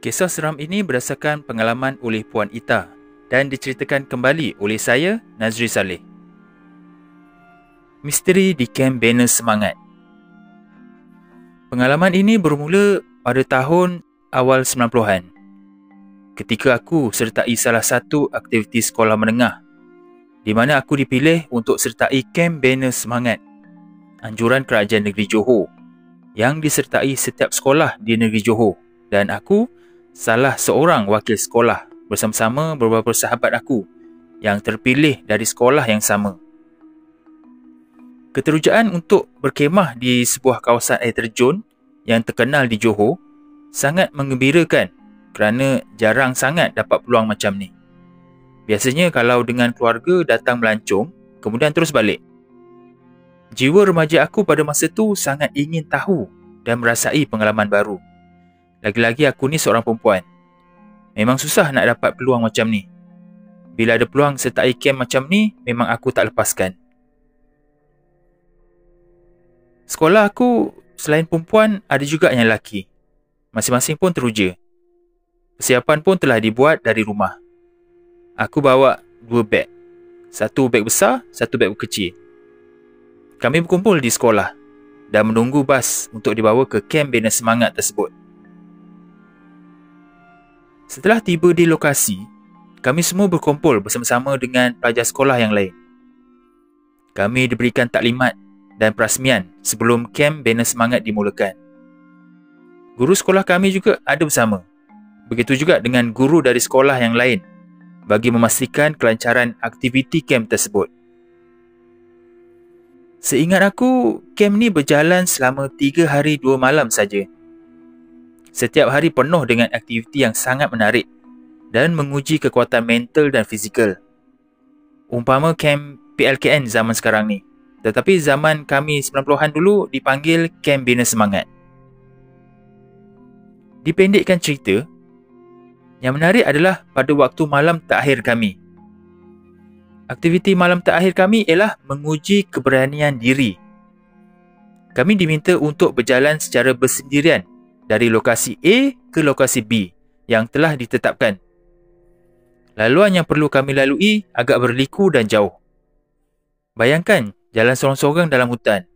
Kisah seram ini berdasarkan pengalaman oleh Puan Ita dan diceritakan kembali oleh saya, Nazri Saleh. Misteri di Camp Banner Semangat Pengalaman ini bermula pada tahun awal 90-an ketika aku sertai salah satu aktiviti sekolah menengah di mana aku dipilih untuk sertai Camp Banner Semangat anjuran kerajaan negeri Johor yang disertai setiap sekolah di negeri Johor dan aku salah seorang wakil sekolah bersama-sama beberapa sahabat aku yang terpilih dari sekolah yang sama. Keterujaan untuk berkemah di sebuah kawasan air terjun yang terkenal di Johor sangat mengembirakan kerana jarang sangat dapat peluang macam ni. Biasanya kalau dengan keluarga datang melancong, kemudian terus balik. Jiwa remaja aku pada masa tu sangat ingin tahu dan merasai pengalaman baru. Lagi-lagi aku ni seorang perempuan. Memang susah nak dapat peluang macam ni. Bila ada peluang sertai camp macam ni, memang aku tak lepaskan. Sekolah aku selain perempuan ada juga yang lelaki. Masing-masing pun teruja. Persiapan pun telah dibuat dari rumah. Aku bawa dua beg. Satu beg besar, satu beg kecil. Kami berkumpul di sekolah dan menunggu bas untuk dibawa ke kamp bina semangat tersebut. Setelah tiba di lokasi, kami semua berkumpul bersama-sama dengan pelajar sekolah yang lain. Kami diberikan taklimat dan perasmian sebelum kem bina semangat dimulakan. Guru sekolah kami juga ada bersama. Begitu juga dengan guru dari sekolah yang lain bagi memastikan kelancaran aktiviti kem tersebut. Seingat aku, kem ni berjalan selama 3 hari 2 malam saja. Setiap hari penuh dengan aktiviti yang sangat menarik dan menguji kekuatan mental dan fizikal. Umpama camp PLKN zaman sekarang ni. Tetapi zaman kami 90-an dulu dipanggil Camp Bina Semangat. Dipendekkan cerita, yang menarik adalah pada waktu malam terakhir kami. Aktiviti malam terakhir kami ialah menguji keberanian diri. Kami diminta untuk berjalan secara bersendirian dari lokasi A ke lokasi B yang telah ditetapkan. Laluan yang perlu kami lalui agak berliku dan jauh. Bayangkan jalan sorang-sorang dalam hutan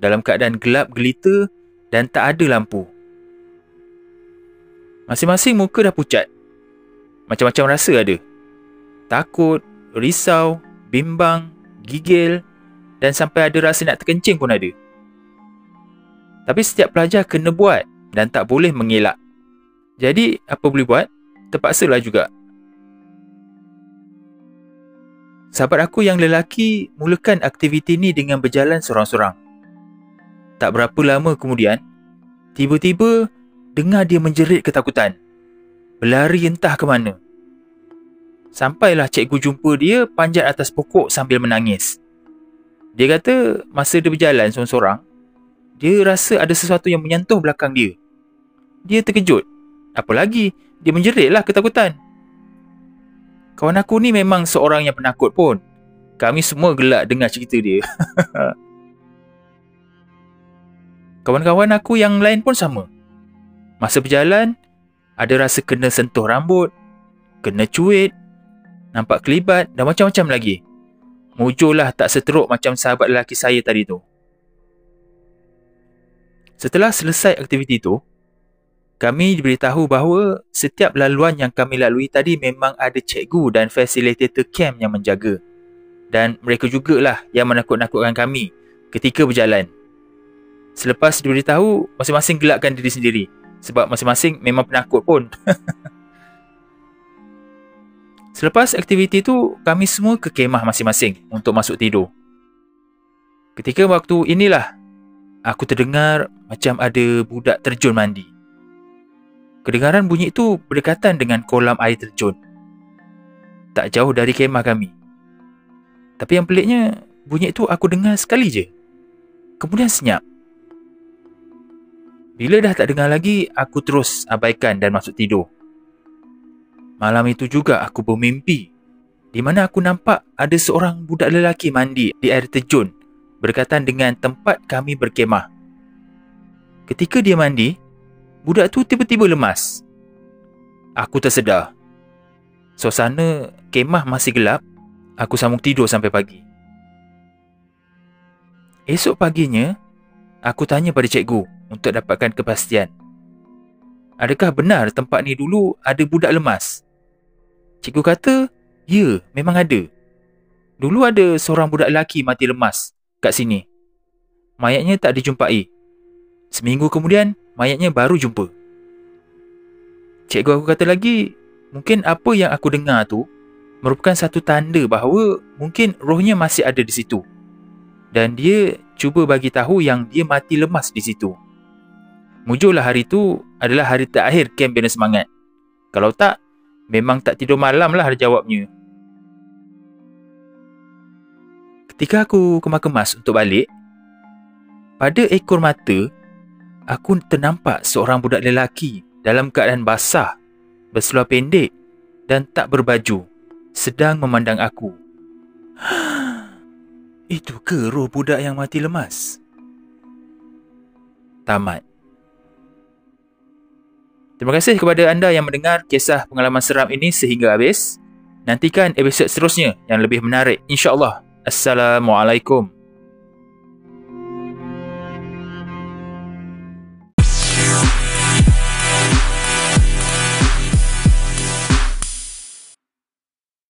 dalam keadaan gelap gelita dan tak ada lampu. Masing-masing muka dah pucat. Macam-macam rasa ada. Takut, risau, bimbang, gigil dan sampai ada rasa nak terkencing pun ada. Tapi setiap pelajar kena buat dan tak boleh mengelak. Jadi, apa boleh buat? Terpaksalah juga. Sahabat aku yang lelaki mulakan aktiviti ni dengan berjalan seorang-seorang. Tak berapa lama kemudian, tiba-tiba dengar dia menjerit ketakutan. Berlari entah ke mana. Sampailah cikgu jumpa dia panjat atas pokok sambil menangis. Dia kata masa dia berjalan seorang-seorang, dia rasa ada sesuatu yang menyentuh belakang dia dia terkejut. Apa lagi, dia menjeritlah ketakutan. Kawan aku ni memang seorang yang penakut pun. Kami semua gelak dengar cerita dia. Kawan-kawan aku yang lain pun sama. Masa berjalan, ada rasa kena sentuh rambut, kena cuit, nampak kelibat dan macam-macam lagi. Mujurlah tak seteruk macam sahabat lelaki saya tadi tu. Setelah selesai aktiviti tu, kami diberitahu bahawa setiap laluan yang kami lalui tadi memang ada cikgu dan facilitator camp yang menjaga. Dan mereka jugalah yang menakut-nakutkan kami ketika berjalan. Selepas diberitahu, masing-masing gelakkan diri sendiri. Sebab masing-masing memang penakut pun. Selepas aktiviti itu, kami semua ke kemah masing-masing untuk masuk tidur. Ketika waktu inilah, aku terdengar macam ada budak terjun mandi. Kedengaran bunyi itu berdekatan dengan kolam air terjun. Tak jauh dari kemah kami. Tapi yang peliknya, bunyi itu aku dengar sekali je. Kemudian senyap. Bila dah tak dengar lagi, aku terus abaikan dan masuk tidur. Malam itu juga aku bermimpi di mana aku nampak ada seorang budak lelaki mandi di air terjun berdekatan dengan tempat kami berkemah. Ketika dia mandi, budak tu tiba-tiba lemas. Aku tersedar. Suasana kemah masih gelap. Aku sambung tidur sampai pagi. Esok paginya, aku tanya pada cikgu untuk dapatkan kepastian. Adakah benar tempat ni dulu ada budak lemas? Cikgu kata, ya, memang ada. Dulu ada seorang budak lelaki mati lemas kat sini. Mayatnya tak dijumpai. Seminggu kemudian, mayatnya baru jumpa. Cikgu aku kata lagi, mungkin apa yang aku dengar tu merupakan satu tanda bahawa mungkin rohnya masih ada di situ. Dan dia cuba bagi tahu yang dia mati lemas di situ. Mujurlah hari tu adalah hari terakhir kem bina semangat. Kalau tak, memang tak tidur malam lah jawabnya. Ketika aku kemas-kemas untuk balik, pada ekor mata, aku ternampak seorang budak lelaki dalam keadaan basah, berseluar pendek dan tak berbaju sedang memandang aku. Itu ke roh budak yang mati lemas? Tamat. Terima kasih kepada anda yang mendengar kisah pengalaman seram ini sehingga habis. Nantikan episod seterusnya yang lebih menarik insya-Allah. السلام عليكم.